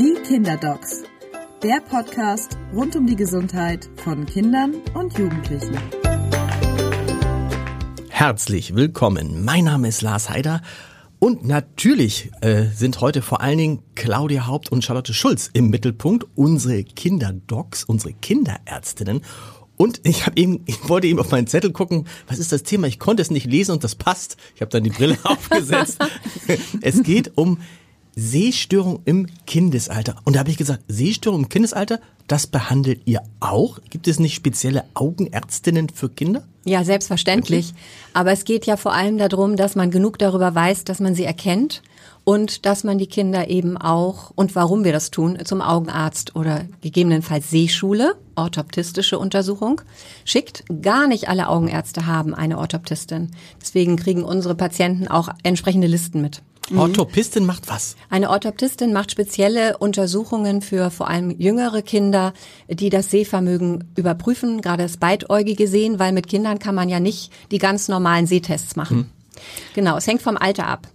Die Kinderdocs, der Podcast rund um die Gesundheit von Kindern und Jugendlichen. Herzlich willkommen. Mein Name ist Lars Heider und natürlich äh, sind heute vor allen Dingen Claudia Haupt und Charlotte Schulz im Mittelpunkt, unsere Kinderdocs, unsere Kinderärztinnen. Und ich habe eben, ich wollte eben auf meinen Zettel gucken, was ist das Thema? Ich konnte es nicht lesen und das passt. Ich habe dann die Brille aufgesetzt. es geht um Sehstörung im Kindesalter. Und da habe ich gesagt, Sehstörung im Kindesalter, das behandelt ihr auch? Gibt es nicht spezielle Augenärztinnen für Kinder? Ja, selbstverständlich. Aber es geht ja vor allem darum, dass man genug darüber weiß, dass man sie erkennt und dass man die Kinder eben auch, und warum wir das tun, zum Augenarzt oder gegebenenfalls Sehschule, orthoptistische Untersuchung, schickt. Gar nicht alle Augenärzte haben eine Orthoptistin. Deswegen kriegen unsere Patienten auch entsprechende Listen mit. Mhm. Orthopistin macht was? Eine Orthoptistin macht spezielle Untersuchungen für vor allem jüngere Kinder, die das Sehvermögen überprüfen, gerade das Beitäugige sehen, weil mit Kindern kann man ja nicht die ganz normalen Sehtests machen. Mhm. Genau, es hängt vom Alter ab.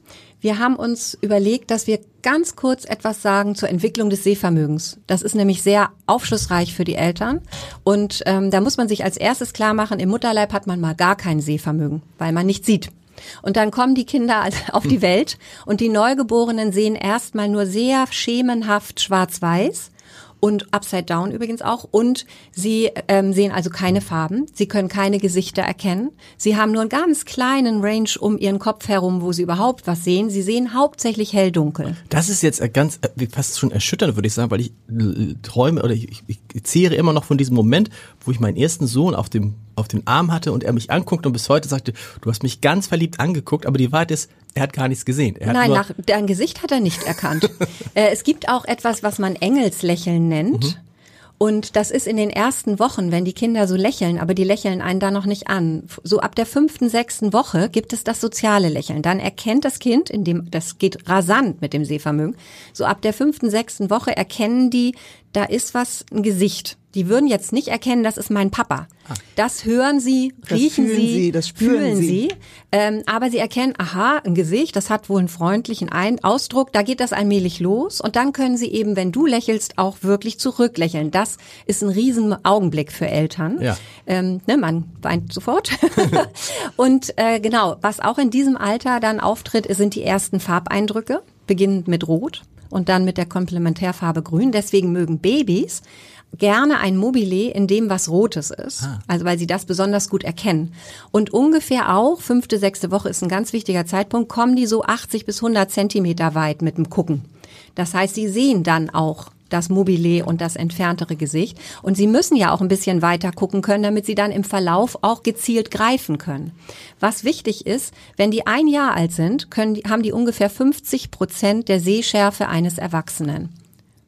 Wir haben uns überlegt, dass wir ganz kurz etwas sagen zur Entwicklung des Sehvermögens. Das ist nämlich sehr aufschlussreich für die Eltern. Und ähm, da muss man sich als erstes klar machen, im Mutterleib hat man mal gar kein Sehvermögen, weil man nicht sieht. Und dann kommen die Kinder auf die Welt und die Neugeborenen sehen erstmal nur sehr schemenhaft schwarz-weiß und Upside Down übrigens auch. Und sie ähm, sehen also keine Farben. Sie können keine Gesichter erkennen. Sie haben nur einen ganz kleinen Range um ihren Kopf herum, wo sie überhaupt was sehen. Sie sehen hauptsächlich hell-dunkel. Das ist jetzt ganz äh, fast schon erschütternd, würde ich sagen, weil ich träume oder ich, ich, ich zehre immer noch von diesem Moment, wo ich meinen ersten Sohn auf dem auf den Arm hatte und er mich anguckt und bis heute sagte, du hast mich ganz verliebt angeguckt, aber die Wahrheit ist, er hat gar nichts gesehen. Nein, nach dein Gesicht hat er nicht erkannt. äh, es gibt auch etwas, was man Engelslächeln nennt. Mhm. Und das ist in den ersten Wochen, wenn die Kinder so lächeln, aber die lächeln einen da noch nicht an. So ab der fünften, sechsten Woche gibt es das soziale Lächeln. Dann erkennt das Kind, in dem, das geht rasant mit dem Sehvermögen. So ab der fünften, sechsten Woche erkennen die, da ist was, ein Gesicht. Die würden jetzt nicht erkennen, das ist mein Papa. Ah. Das hören sie, das riechen sie, sie, das spüren fühlen sie. sie. Ähm, aber sie erkennen, aha, ein Gesicht, das hat wohl einen freundlichen Ein Ausdruck. Da geht das allmählich los und dann können sie eben, wenn du lächelst, auch wirklich zurücklächeln. Das ist ein riesen Augenblick für Eltern. Ja. Ähm, ne, man weint sofort. und äh, genau, was auch in diesem Alter dann auftritt, sind die ersten Farbeindrücke, beginnend mit Rot und dann mit der Komplementärfarbe Grün. Deswegen mögen Babys gerne ein Mobile in dem, was Rotes ist. Ah. Also weil sie das besonders gut erkennen. Und ungefähr auch, fünfte, sechste Woche ist ein ganz wichtiger Zeitpunkt, kommen die so 80 bis 100 Zentimeter weit mit dem Gucken. Das heißt, sie sehen dann auch das Mobile und das entferntere Gesicht. Und sie müssen ja auch ein bisschen weiter gucken können, damit sie dann im Verlauf auch gezielt greifen können. Was wichtig ist, wenn die ein Jahr alt sind, können, haben die ungefähr 50 Prozent der Sehschärfe eines Erwachsenen.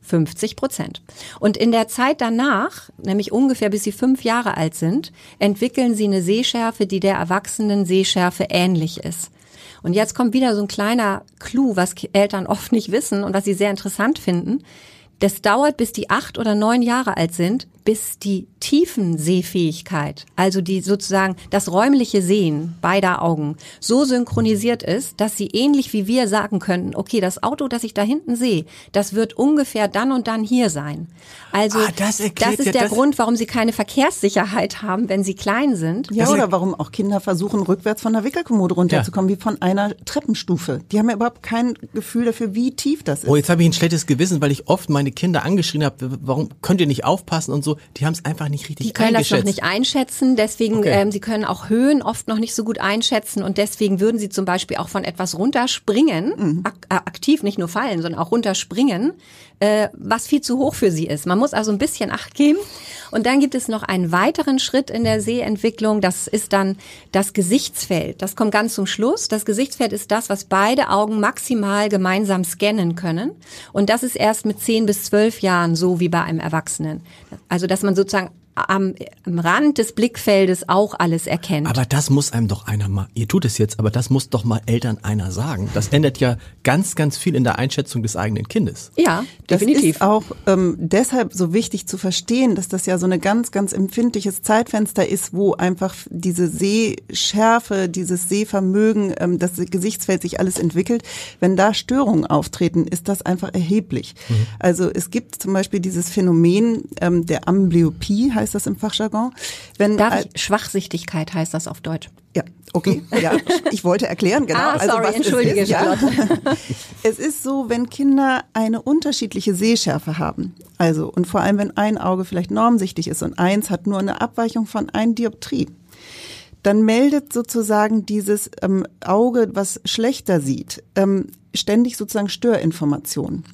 50 Prozent. Und in der Zeit danach, nämlich ungefähr bis sie fünf Jahre alt sind, entwickeln sie eine Sehschärfe, die der erwachsenen Sehschärfe ähnlich ist. Und jetzt kommt wieder so ein kleiner Clou, was Eltern oft nicht wissen und was sie sehr interessant finden. Das dauert, bis die acht oder neun Jahre alt sind, bis die Tiefensehfähigkeit, also die sozusagen das räumliche Sehen beider Augen, so synchronisiert ist, dass sie ähnlich wie wir sagen könnten, okay, das Auto, das ich da hinten sehe, das wird ungefähr dann und dann hier sein. Also ah, das, das, ist ja, der das Grund, warum sie keine Verkehrssicherheit haben, wenn sie klein sind. Ja, oder warum auch Kinder versuchen, rückwärts von der Wickelkommode runterzukommen, ja. wie von einer Treppenstufe. Die haben ja überhaupt kein Gefühl dafür, wie tief das ist. Oh, jetzt habe ich ein schlechtes Gewissen, weil ich oft meine Kinder angeschrien habe, warum könnt ihr nicht aufpassen und so die haben es einfach nicht richtig Die können das noch nicht einschätzen, deswegen, okay. ähm, sie können auch Höhen oft noch nicht so gut einschätzen und deswegen würden sie zum Beispiel auch von etwas runterspringen, mhm. ak äh, aktiv nicht nur fallen, sondern auch runterspringen, äh, was viel zu hoch für sie ist. Man muss also ein bisschen Acht geben. Und dann gibt es noch einen weiteren Schritt in der Sehentwicklung, das ist dann das Gesichtsfeld. Das kommt ganz zum Schluss. Das Gesichtsfeld ist das, was beide Augen maximal gemeinsam scannen können. Und das ist erst mit 10 bis 12 Jahren so wie bei einem Erwachsenen. Also, dass man sozusagen am, am Rand des Blickfeldes auch alles erkennt. Aber das muss einem doch einer mal, ihr tut es jetzt, aber das muss doch mal Eltern einer sagen. Das ändert ja ganz, ganz viel in der Einschätzung des eigenen Kindes. ja, Das definitiv. ist auch ähm, deshalb so wichtig zu verstehen, dass das ja so eine ganz, ganz empfindliches Zeitfenster ist, wo einfach diese Sehschärfe, dieses Sehvermögen, ähm, das Gesichtsfeld sich alles entwickelt. Wenn da Störungen auftreten, ist das einfach erheblich. Also es gibt zum Beispiel dieses Phänomen ähm, der Amblyopie, heißt das im Fachjargon. Wenn Darf äh, ich, Schwachsichtigkeit heißt das auf Deutsch. ja, okay. Ja, ich wollte erklären, genau. Ah, sorry, was es entschuldige, ist, ja. Es ist so, wenn Kinder eine unterschiedliche Sehschärfe haben, also und vor allem wenn ein Auge vielleicht normsichtig ist und eins hat nur eine Abweichung von ein Dioptrie, dann meldet sozusagen dieses ähm, Auge, was schlechter sieht, ähm, ständig sozusagen Störinformationen.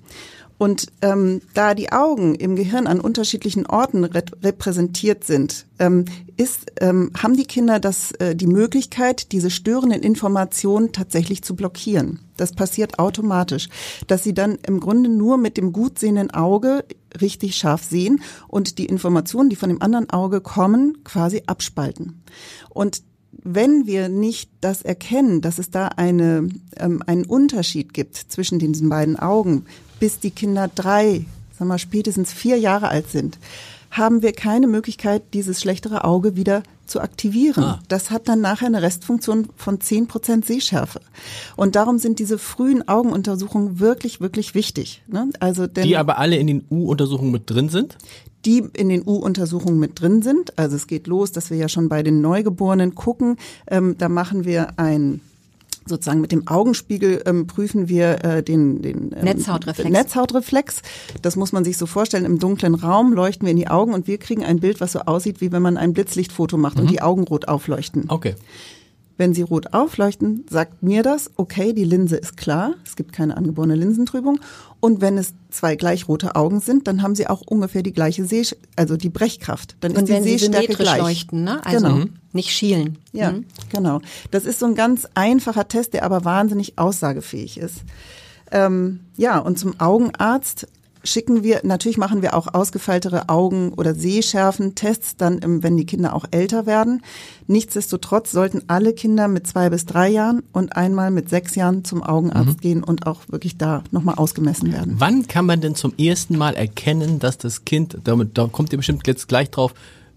Und ähm, da die Augen im Gehirn an unterschiedlichen Orten rep repräsentiert sind, ähm, ist, ähm, haben die Kinder das, äh, die Möglichkeit, diese störenden Informationen tatsächlich zu blockieren. Das passiert automatisch, dass sie dann im Grunde nur mit dem gut sehenden Auge richtig scharf sehen und die Informationen, die von dem anderen Auge kommen, quasi abspalten. Und wenn wir nicht das erkennen, dass es da eine, ähm, einen Unterschied gibt zwischen diesen beiden Augen, bis die Kinder drei, sagen wir spätestens vier Jahre alt sind, haben wir keine Möglichkeit, dieses schlechtere Auge wieder zu aktivieren. Ah. Das hat dann nachher eine Restfunktion von 10% Sehschärfe. Und darum sind diese frühen Augenuntersuchungen wirklich, wirklich wichtig. Ne? Also denn Die aber alle in den U-Untersuchungen mit drin sind. die in den U-Untersuchungen mit drin sind. Also es geht los, dass wir ja schon bei den Neugeborenen gucken. Ähm, da machen wir ein sozusagen mit dem Augenspiegel ähm, prüfen wir äh, den, den ähm, Netzhautreflex. Netzhautreflex. Das muss man sich so vorstellen. Im dunklen Raum leuchten wir in die Augen und wir kriegen ein Bild, was so aussieht, wie wenn man ein Blitzlichtfoto macht und die Augen rot aufleuchten. Okay. Wenn sie rot aufleuchten, sagt mir das, okay, die Linse ist klar, es gibt keine angeborene Linsentrübung. Und wenn es zwei gleich rote Augen sind, dann haben sie auch ungefähr die gleiche Seh, also die Brechkraft. Dann Und ist die wenn sie Sehstärke symmetrisch gleich. leuchten, ne? Also Genau. nicht schielen. Ja, Mhm. genau. Das ist so ein ganz einfacher Test, der aber wahnsinnig aussagefähig ist. Ähm, ja, und zum Augenarzt schicken wir, natürlich machen wir auch ausgefeiltere Augen- oder Sehschärfen-Tests dann, im, wenn die Kinder auch älter werden. Nichtsdestotrotz sollten alle Kinder mit zwei bis drei Jahren und einmal mit sechs Jahren zum Augenarzt gehen und auch wirklich da nochmal ausgemessen werden. Wann kann man denn zum ersten Mal erkennen, dass das Kind, damit, da kommt ihr bestimmt jetzt gleich drauf,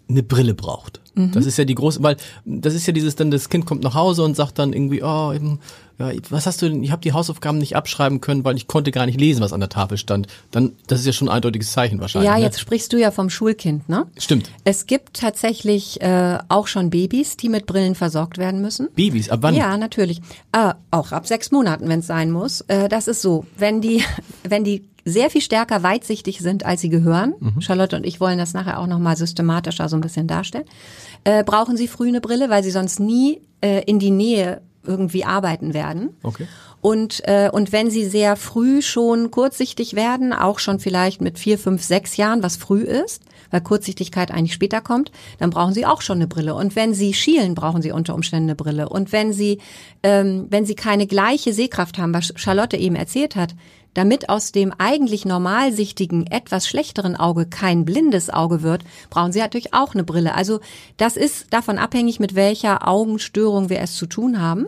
eine Brille braucht? Das ist ja die große, weil das ist ja dieses dann, das Kind kommt nach Hause und sagt dann irgendwie, oh, eben, ja, was hast du denn, ich habe die Hausaufgaben nicht abschreiben können, weil ich konnte gar nicht lesen, was an der Tafel stand. Dann, das ist ja schon ein eindeutiges Zeichen wahrscheinlich. Ja, ne? jetzt sprichst du ja vom Schulkind, ne? Stimmt. Es gibt tatsächlich äh, auch schon Babys, die mit Brillen versorgt werden müssen. Babys, ab wann? Ja, natürlich. Äh, auch ab sechs Monaten, wenn es sein muss. Äh, das ist so. Wenn die, wenn die sehr viel stärker weitsichtig sind, als sie gehören, Charlotte und ich wollen das nachher auch nochmal systematischer so ein bisschen darstellen, äh, brauchen sie früh eine Brille, weil sie sonst nie äh, in die Nähe irgendwie arbeiten werden. Okay. Und, äh, und wenn sie sehr früh schon kurzsichtig werden, auch schon vielleicht mit vier, fünf, sechs Jahren, was früh ist, weil Kurzsichtigkeit eigentlich später kommt, dann brauchen sie auch schon eine Brille. Und wenn sie schielen, brauchen sie unter Umständen eine Brille. Und wenn sie, ähm, wenn sie keine gleiche Sehkraft haben, was Charlotte eben erzählt hat, damit aus dem eigentlich normalsichtigen, etwas schlechteren Auge kein blindes Auge wird, brauchen Sie natürlich auch eine Brille. Also das ist davon abhängig, mit welcher Augenstörung wir es zu tun haben.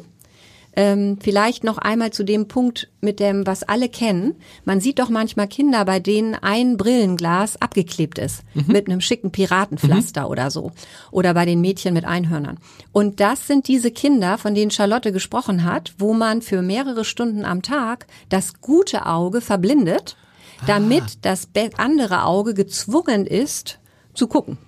Ähm, vielleicht noch einmal zu dem Punkt mit dem, was alle kennen. Man sieht doch manchmal Kinder, bei denen ein Brillenglas abgeklebt ist mit einem schicken Piratenpflaster oder so. Oder bei den Mädchen mit Einhörnern. Und das sind diese Kinder, von denen Charlotte gesprochen hat, wo man für mehrere Stunden am Tag das gute Auge verblindet, damit das andere Auge gezwungen ist zu gucken.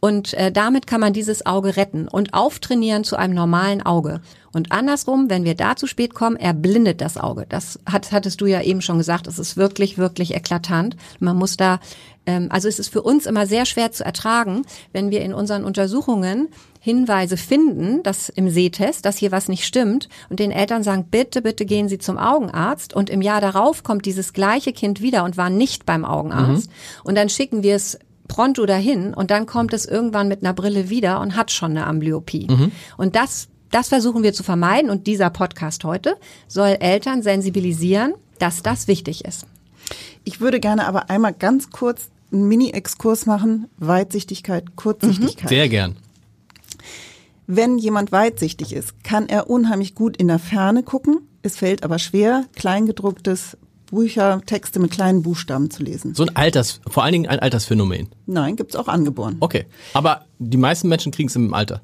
Und äh, damit kann man dieses Auge retten und auftrainieren zu einem normalen Auge. Und andersrum, wenn wir da zu spät kommen, erblindet das Auge. Das hat, hattest du ja eben schon gesagt. Es ist wirklich, wirklich eklatant. Man muss da, ähm, also es ist für uns immer sehr schwer zu ertragen, wenn wir in unseren Untersuchungen Hinweise finden, dass im Sehtest, dass hier was nicht stimmt und den Eltern sagen, bitte, bitte gehen Sie zum Augenarzt und im Jahr darauf kommt dieses gleiche Kind wieder und war nicht beim Augenarzt und dann schicken wir es pronto dahin und dann kommt es irgendwann mit einer Brille wieder und hat schon eine Amblyopie. Und das, das versuchen wir zu vermeiden und dieser Podcast heute soll Eltern sensibilisieren, dass das wichtig ist. Ich würde gerne aber einmal ganz kurz einen Mini-Exkurs machen. Weitsichtigkeit, Kurzsichtigkeit. Sehr gern. Wenn jemand weitsichtig ist, kann er unheimlich gut in der Ferne gucken. Es fällt aber schwer, kleingedrucktes Bücher, Texte mit kleinen Buchstaben zu lesen. So ein Alters, vor allen Dingen ein Altersphänomen. Nein, gibt's auch angeboren. Okay. Aber die meisten Menschen kriegen es im Alter.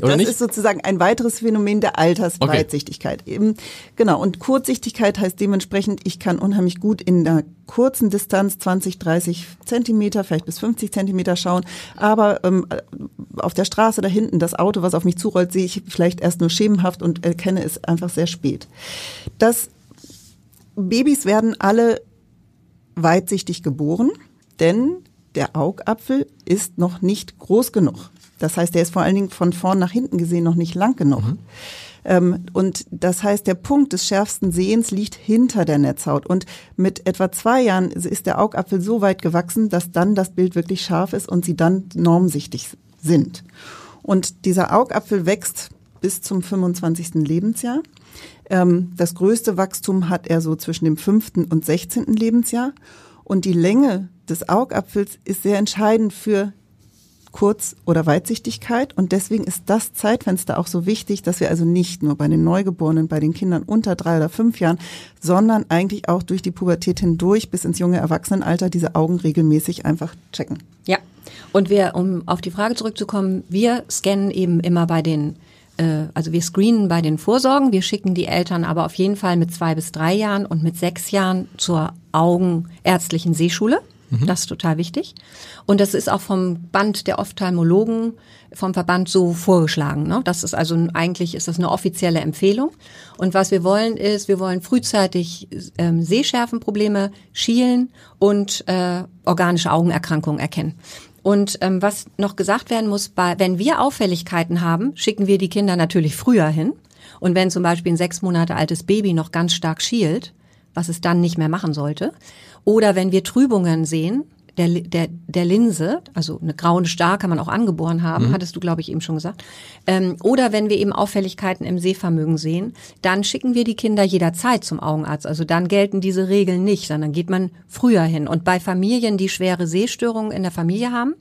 Oder das nicht? ist sozusagen ein weiteres Phänomen der Altersweitsichtigkeit. Eben, genau. Und Kurzsichtigkeit heißt dementsprechend, ich kann unheimlich gut in einer kurzen Distanz 20, 30 Zentimeter, vielleicht bis 50 Zentimeter schauen. Aber ähm, auf der Straße da hinten, das Auto, was auf mich zurollt, sehe ich vielleicht erst nur schemenhaft und erkenne es einfach sehr spät. Das Babys werden alle weitsichtig geboren, denn der Augapfel ist noch nicht groß genug. Das heißt, der ist vor allen Dingen von vorn nach hinten gesehen noch nicht lang genug. Mhm. Ähm, und das heißt, der Punkt des schärfsten Sehens liegt hinter der Netzhaut. Und mit etwa zwei Jahren ist der Augapfel so weit gewachsen, dass dann das Bild wirklich scharf ist und sie dann normsichtig sind. Und dieser Augapfel wächst bis zum 25. Lebensjahr. Ähm, das größte Wachstum hat er so zwischen dem fünften und 16. Lebensjahr. Und die Länge des Augapfels ist sehr entscheidend für Kurz- oder Weitsichtigkeit. Und deswegen ist das Zeitfenster auch so wichtig, dass wir also nicht nur bei den Neugeborenen, bei den Kindern unter drei oder fünf Jahren, sondern eigentlich auch durch die Pubertät hindurch bis ins junge Erwachsenenalter diese Augen regelmäßig einfach checken. Ja. Und wir, um auf die Frage zurückzukommen, wir scannen eben immer bei den äh, also wir screenen bei den Vorsorgen, wir schicken die Eltern aber auf jeden Fall mit zwei bis drei Jahren und mit sechs Jahren zur augenärztlichen Sehschule. Das ist total wichtig. Und das ist auch vom Band der Ophthalmologen, vom Verband so vorgeschlagen. Ne? Das ist also eigentlich ist das eine offizielle Empfehlung. Und was wir wollen ist, wir wollen frühzeitig ähm, Sehschärfenprobleme schielen und äh, organische Augenerkrankungen erkennen. Und ähm, was noch gesagt werden muss, bei, wenn wir Auffälligkeiten haben, schicken wir die Kinder natürlich früher hin. Und wenn zum Beispiel ein sechs Monate altes Baby noch ganz stark schielt, was es dann nicht mehr machen sollte, oder wenn wir Trübungen sehen, der, der, der Linse, also eine graue Star kann man auch angeboren haben, Mhm. hattest du, glaube ich, eben schon gesagt. Ähm, oder wenn wir eben Auffälligkeiten im Sehvermögen sehen, dann schicken wir die Kinder jederzeit zum Augenarzt. Also dann gelten diese Regeln nicht, sondern geht man früher hin. Und bei Familien, die schwere Sehstörungen in der Familie haben,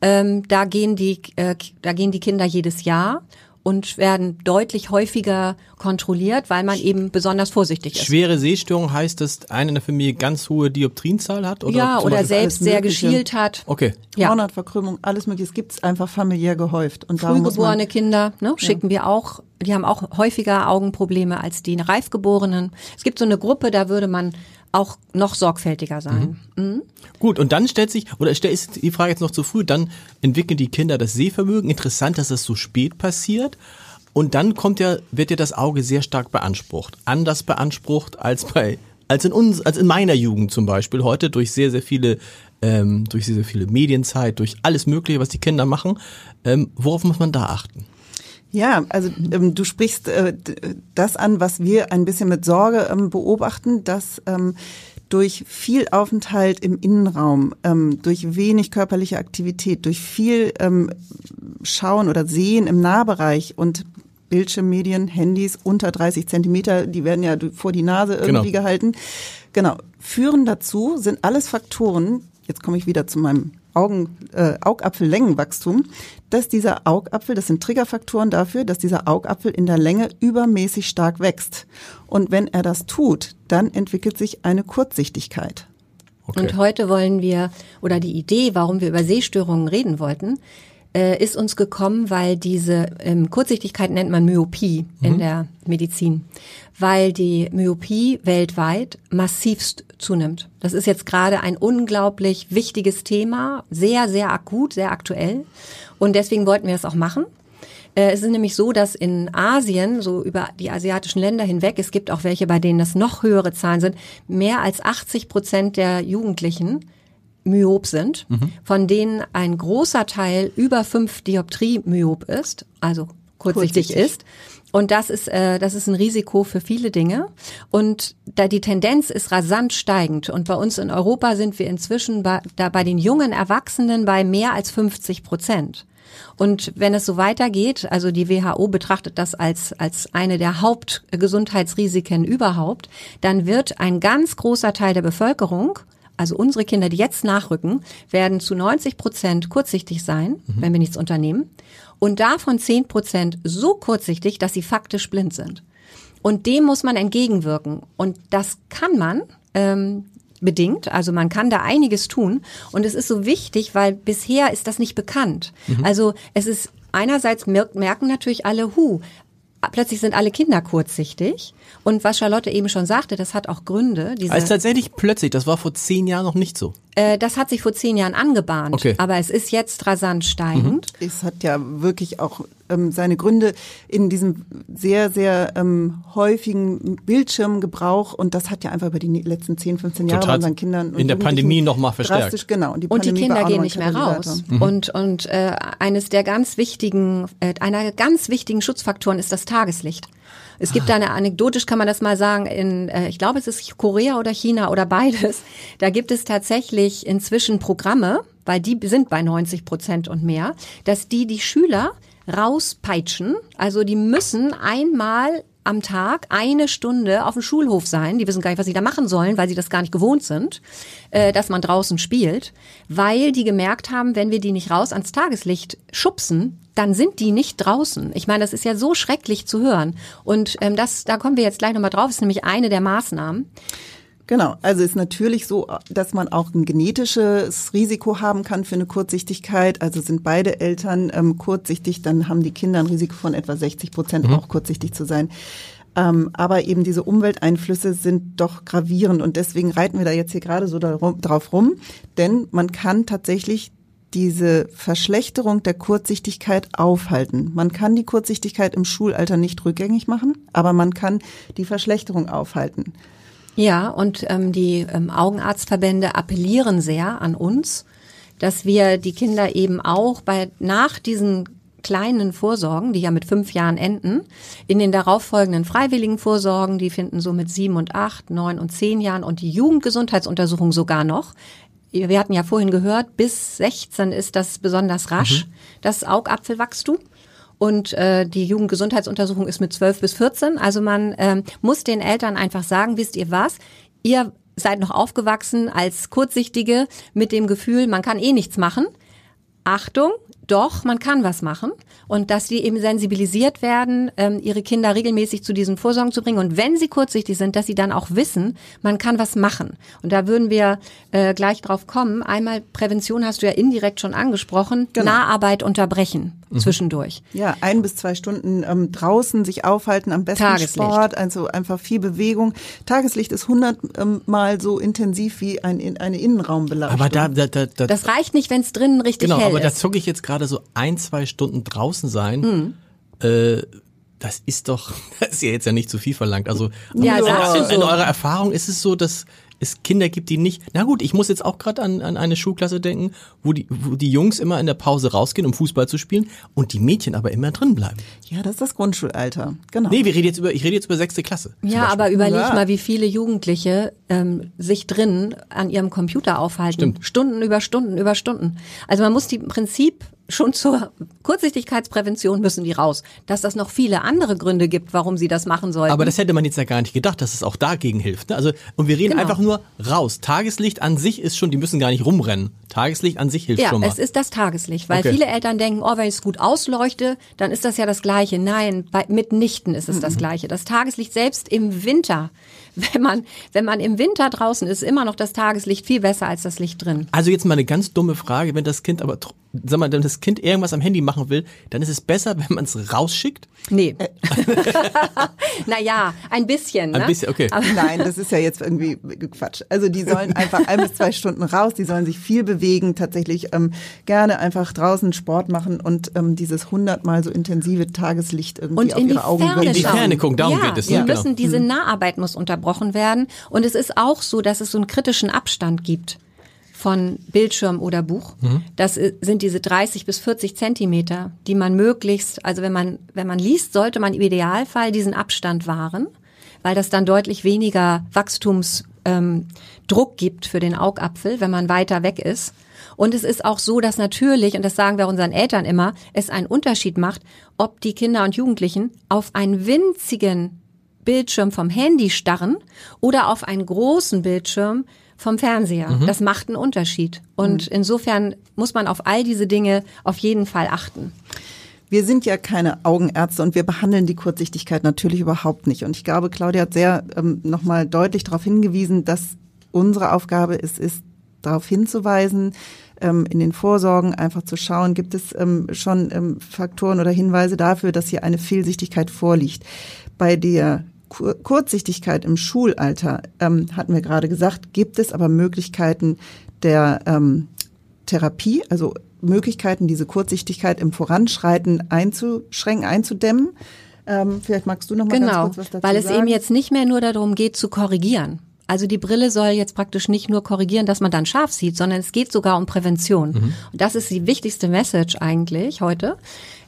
ähm, da gehen die, äh, da gehen die Kinder jedes Jahr und werden deutlich häufiger kontrolliert, weil man eben besonders vorsichtig ist. Schwere Sehstörung heißt, dass einer in der Familie ganz hohe Dioptrienzahl hat? Oder ja, oder Beispiel- selbst sehr geschielt hat. Okay. Ja. Hornhautverkrümmung, alles mögliche. Es gibt einfach familiär gehäuft. Und Frühgeborene Kinder ne, schicken wir auch, die haben auch häufiger Augenprobleme als die Reifgeborenen. Es gibt so eine Gruppe, da würde man auch noch sorgfältiger sein. Mhm. Gut, und dann stellt sich, oder ist die Frage jetzt noch zu früh, dann entwickeln die Kinder das Sehvermögen. Interessant, dass das so spät passiert. Und dann kommt ja, wird ja das Auge sehr stark beansprucht. Anders beansprucht als bei, als in uns, als in meiner Jugend zum Beispiel heute durch sehr, sehr viele, ähm, durch sehr, sehr viele Medienzeit, durch alles Mögliche, was die Kinder machen. Ähm, worauf muss man da achten? Ja, also ähm, du sprichst äh, das an, was wir ein bisschen mit Sorge ähm, beobachten, dass ähm, durch viel Aufenthalt im Innenraum, ähm, durch wenig körperliche Aktivität, durch viel ähm, Schauen oder Sehen im Nahbereich und Bildschirmmedien, Handys unter 30 Zentimeter, die werden ja vor die Nase irgendwie Genau. gehalten. Genau. Führen dazu sind alles Faktoren, jetzt komme ich wieder zu meinem Augen, äh, Augapfellängenwachstum, dass dieser Augapfel, das sind Triggerfaktoren dafür, dass dieser Augapfel in der Länge übermäßig stark wächst. Und wenn er das tut, dann entwickelt sich eine Kurzsichtigkeit. Okay. Und heute wollen wir, oder die Idee, warum wir über Sehstörungen reden wollten, äh, ist uns gekommen, weil diese ähm, Kurzsichtigkeit nennt man Myopie in der Medizin, weil die Myopie weltweit massivst zunimmt. Das ist jetzt gerade ein unglaublich wichtiges Thema, sehr, sehr akut, sehr aktuell. Und deswegen wollten wir es auch machen. Äh, Es ist nämlich so, dass in Asien, so über die asiatischen Länder hinweg, es gibt auch welche, bei denen das noch höhere Zahlen sind, mehr als 80 Prozent der Jugendlichen myop sind, von denen ein großer Teil über fünf Dioptrie myop ist, also kurzsichtig, Kurzsichtig. ist. Und das ist, äh, das ist ein Risiko für viele Dinge. Und da die Tendenz ist rasant steigend. Und bei uns in Europa sind wir inzwischen bei, da bei den jungen Erwachsenen bei mehr als 50 Prozent. Und wenn es so weitergeht, also die WHO betrachtet das als, als eine der Hauptgesundheitsrisiken überhaupt, dann wird ein ganz großer Teil der Bevölkerung also unsere Kinder, die jetzt nachrücken, werden zu 90 Prozent kurzsichtig sein, mhm. wenn wir nichts unternehmen. Und davon 10 Prozent so kurzsichtig, dass sie faktisch blind sind. Und dem muss man entgegenwirken. Und das kann man ähm, bedingt. Also man kann da einiges tun. Und es ist so wichtig, weil bisher ist das nicht bekannt. Mhm. Also es ist einerseits merken natürlich alle, hu, plötzlich sind alle Kinder kurzsichtig. Und was Charlotte eben schon sagte, das hat auch Gründe. Diese, also tatsächlich plötzlich, das war vor zehn Jahren noch nicht so. Äh, das hat sich vor zehn Jahren angebahnt, okay. aber es ist jetzt rasant steigend. Mhm. Es hat ja wirklich auch ähm, seine Gründe in diesem sehr, sehr ähm, häufigen Bildschirmgebrauch und das hat ja einfach über die letzten 10, 15 Jahre Total unseren Kindern in der Pandemie nochmal verstärkt. Genau. Und die, und die Kinder gehen nicht mehr raus. Mhm. Und, und äh, eines der ganz wichtigen, äh, einer ganz wichtigen Schutzfaktoren ist das Tageslicht. Es gibt ah. eine anekdotisch kann man das mal sagen in äh, ich glaube es ist Korea oder China oder beides. Da gibt es tatsächlich inzwischen Programme, weil die sind bei 90 Prozent und mehr, dass die die Schüler rauspeitschen. Also die müssen einmal am Tag eine Stunde auf dem Schulhof sein. Die wissen gar nicht, was sie da machen sollen, weil sie das gar nicht gewohnt sind, äh, dass man draußen spielt, weil die gemerkt haben, wenn wir die nicht raus ans Tageslicht schubsen, dann sind die nicht draußen. Ich meine, das ist ja so schrecklich zu hören. Und ähm, das, da kommen wir jetzt gleich nochmal drauf, ist nämlich eine der Maßnahmen. Genau, also ist natürlich so, dass man auch ein genetisches Risiko haben kann für eine Kurzsichtigkeit. Also sind beide Eltern ähm, kurzsichtig, dann haben die Kinder ein Risiko von etwa 60 Prozent mhm. auch kurzsichtig zu sein. Ähm, aber eben diese Umwelteinflüsse sind doch gravierend und deswegen reiten wir da jetzt hier gerade so drauf rum, denn man kann tatsächlich diese Verschlechterung der Kurzsichtigkeit aufhalten. Man kann die Kurzsichtigkeit im Schulalter nicht rückgängig machen, aber man kann die Verschlechterung aufhalten. Ja, und ähm, die ähm, Augenarztverbände appellieren sehr an uns, dass wir die Kinder eben auch bei nach diesen kleinen Vorsorgen, die ja mit fünf Jahren enden, in den darauffolgenden freiwilligen Vorsorgen, die finden so mit sieben und acht, neun und zehn Jahren und die Jugendgesundheitsuntersuchung sogar noch. Wir hatten ja vorhin gehört, bis 16 ist das besonders rasch, mhm. das Augapfelwachstum. Und äh, die Jugendgesundheitsuntersuchung ist mit 12 bis 14. Also man ähm, muss den Eltern einfach sagen, wisst ihr was? Ihr seid noch aufgewachsen als Kurzsichtige mit dem Gefühl, man kann eh nichts machen. Achtung, doch, man kann was machen und dass die eben sensibilisiert werden, ähm, ihre Kinder regelmäßig zu diesen Vorsorgen zu bringen und wenn sie kurzsichtig sind, dass sie dann auch wissen, man kann was machen. Und da würden wir äh, gleich drauf kommen. Einmal Prävention hast du ja indirekt schon angesprochen, genau. Naharbeit unterbrechen mhm. zwischendurch. Ja, ein bis zwei Stunden ähm, draußen sich aufhalten, am besten Tageslicht. Sport, also einfach viel Bewegung. Tageslicht ist hundertmal so intensiv wie ein, eine Innenraumbeleuchtung. Aber da, da, da, da das reicht nicht, wenn es drinnen richtig genau, hell ist. Genau, aber da zucke ich jetzt gerade so ein, zwei Stunden draußen sein. Mhm. Äh, das ist doch, das ist ja jetzt ja nicht zu viel verlangt. Also ja, in, in, in eurer Erfahrung ist es so, dass es Kinder gibt, die nicht. Na gut, ich muss jetzt auch gerade an, an eine Schulklasse denken, wo die, wo die Jungs immer in der Pause rausgehen, um Fußball zu spielen und die Mädchen aber immer drin bleiben. Ja, das ist das Grundschulalter. Genau. Nee, wir reden jetzt über, ich rede jetzt über sechste Klasse. Ja, aber überleg ja. mal, wie viele Jugendliche ähm, sich drin an ihrem Computer aufhalten. Stimmt. Stunden über Stunden über Stunden. Also man muss die im Prinzip schon zur Kurzsichtigkeitsprävention müssen die raus. Dass das noch viele andere Gründe gibt, warum sie das machen sollten. Aber das hätte man jetzt ja gar nicht gedacht, dass es auch dagegen hilft. Ne? Also und wir reden genau. einfach nur raus. Tageslicht an sich ist schon, die müssen gar nicht rumrennen. Tageslicht an sich hilft ja, schon mal. Ja, es ist das Tageslicht, weil okay. viele Eltern denken, oh, wenn ich es gut ausleuchte, dann ist das ja das Gleiche. Nein, bei, mitnichten ist es mhm. das Gleiche. Das Tageslicht selbst im Winter wenn man, wenn man im Winter draußen ist, immer noch das Tageslicht viel besser als das Licht drin. Also jetzt mal eine ganz dumme Frage, wenn das Kind aber, sag mal, wenn das Kind irgendwas am Handy machen will, dann ist es besser, wenn man es rausschickt? Nee. naja, ein bisschen. Ne? Ein bisschen, okay. Aber Nein, das ist ja jetzt irgendwie Quatsch. Also die sollen einfach ein bis zwei Stunden raus, die sollen sich viel bewegen, tatsächlich ähm, gerne einfach draußen Sport machen und ähm, dieses hundertmal so intensive Tageslicht irgendwie und auf ihre Augen Ferne In die Ferne gucken, darum ja, geht es. Ne? Ja, müssen genau. diese mhm. Naharbeit muss unterbrochen werden und es ist auch so, dass es so einen kritischen Abstand gibt von Bildschirm oder Buch. Mhm. Das sind diese 30 bis 40 Zentimeter, die man möglichst, also wenn man, wenn man liest, sollte man im Idealfall diesen Abstand wahren, weil das dann deutlich weniger Wachstumsdruck ähm, gibt für den Augapfel, wenn man weiter weg ist. Und es ist auch so, dass natürlich, und das sagen wir unseren Eltern immer, es einen Unterschied macht, ob die Kinder und Jugendlichen auf einen winzigen Bildschirm vom Handy starren oder auf einen großen Bildschirm vom Fernseher. Mhm. Das macht einen Unterschied. Und mhm. insofern muss man auf all diese Dinge auf jeden Fall achten. Wir sind ja keine Augenärzte und wir behandeln die Kurzsichtigkeit natürlich überhaupt nicht. Und ich glaube, Claudia hat sehr ähm, nochmal deutlich darauf hingewiesen, dass unsere Aufgabe es ist, darauf hinzuweisen, ähm, in den Vorsorgen einfach zu schauen, gibt es ähm, schon ähm, Faktoren oder Hinweise dafür, dass hier eine Fehlsichtigkeit vorliegt. Bei der Kur Kurzsichtigkeit im Schulalter, ähm, hatten wir gerade gesagt, gibt es aber Möglichkeiten der ähm, Therapie, also Möglichkeiten, diese Kurzsichtigkeit im Voranschreiten einzuschränken, einzudämmen. Ähm, vielleicht magst du noch mal genau, ganz kurz was dazu weil es sagen. eben jetzt nicht mehr nur darum geht zu korrigieren. Also die Brille soll jetzt praktisch nicht nur korrigieren, dass man dann scharf sieht, sondern es geht sogar um Prävention. Mhm. Und das ist die wichtigste Message eigentlich heute,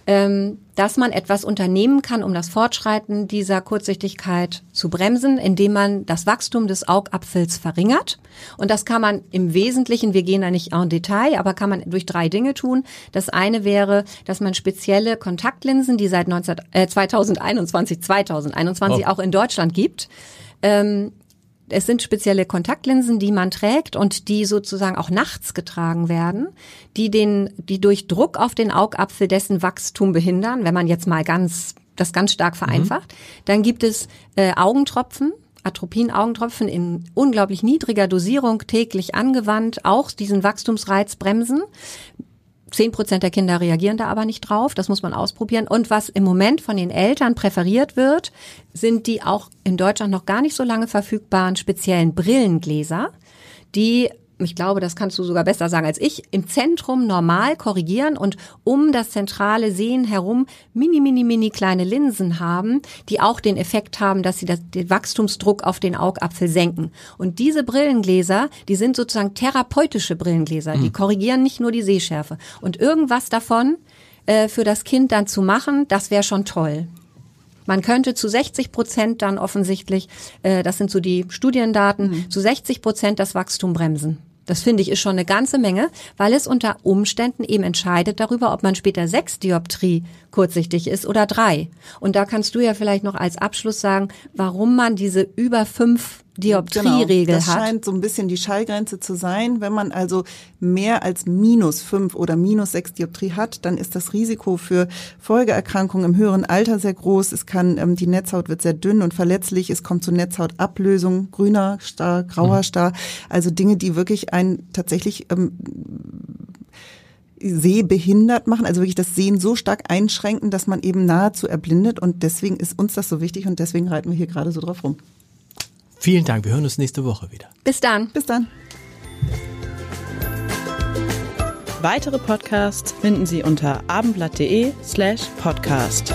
dass man etwas unternehmen kann, um das Fortschreiten dieser Kurzsichtigkeit zu bremsen, indem man das Wachstum des Augapfels verringert. Und das kann man im Wesentlichen, wir gehen da nicht en Detail, aber kann man durch drei Dinge tun. Das eine wäre, dass man spezielle Kontaktlinsen, die seit 19, äh, 2021, 2021 oh. auch in Deutschland gibt, ähm, es sind spezielle Kontaktlinsen, die man trägt und die sozusagen auch nachts getragen werden, die den, die durch Druck auf den Augapfel dessen Wachstum behindern, wenn man jetzt mal ganz, das ganz stark mhm. vereinfacht. Mhm. Dann gibt es äh, Augentropfen, Atropin-Augentropfen in unglaublich niedriger Dosierung täglich angewandt, auch diesen Wachstumsreiz bremsen. Zehn Prozent der Kinder reagieren da aber nicht drauf. Das muss man ausprobieren. Und was im Moment von den Eltern präferiert wird, sind die auch in Deutschland noch gar nicht so lange verfügbaren speziellen Brillengläser, die ich glaube, das kannst du sogar besser sagen als ich, im Zentrum normal korrigieren und um das zentrale Sehen herum mini, mini, mini kleine Linsen haben, die auch den Effekt haben, dass sie das, den Wachstumsdruck auf den Augapfel senken. Und diese Brillengläser, die sind sozusagen therapeutische Brillengläser, mhm. die korrigieren nicht nur die Sehschärfe. Und irgendwas davon äh, für das Kind dann zu machen, das wäre schon toll. Man könnte zu 60 Prozent dann offensichtlich, äh, das sind so die Studiendaten, mhm. zu 60 Prozent das Wachstum bremsen. Das finde ich ist schon eine ganze Menge, weil es unter Umständen eben entscheidet darüber, ob man später sechs Dioptrie kurzsichtig ist oder drei. Und da kannst du ja vielleicht noch als Abschluss sagen, warum man diese über fünf Dioptrieregel genau, das hat. Das scheint so ein bisschen die Schallgrenze zu sein. Wenn man also mehr als minus fünf oder minus sechs Dioptrie hat, dann ist das Risiko für Folgeerkrankungen im höheren Alter sehr groß. Es kann, ähm, die Netzhaut wird sehr dünn und verletzlich. Es kommt zu Netzhautablösung, grüner Star, grauer mhm. Star. Also Dinge, die wirklich einen tatsächlich ähm, sehbehindert machen, also wirklich das Sehen so stark einschränken, dass man eben nahezu erblindet. Und deswegen ist uns das so wichtig und deswegen reiten wir hier gerade so drauf rum. Vielen Dank. Wir hören uns nächste Woche wieder. Bis dann. Bis dann. Weitere Podcasts finden Sie unter abendblatt.de slash podcast.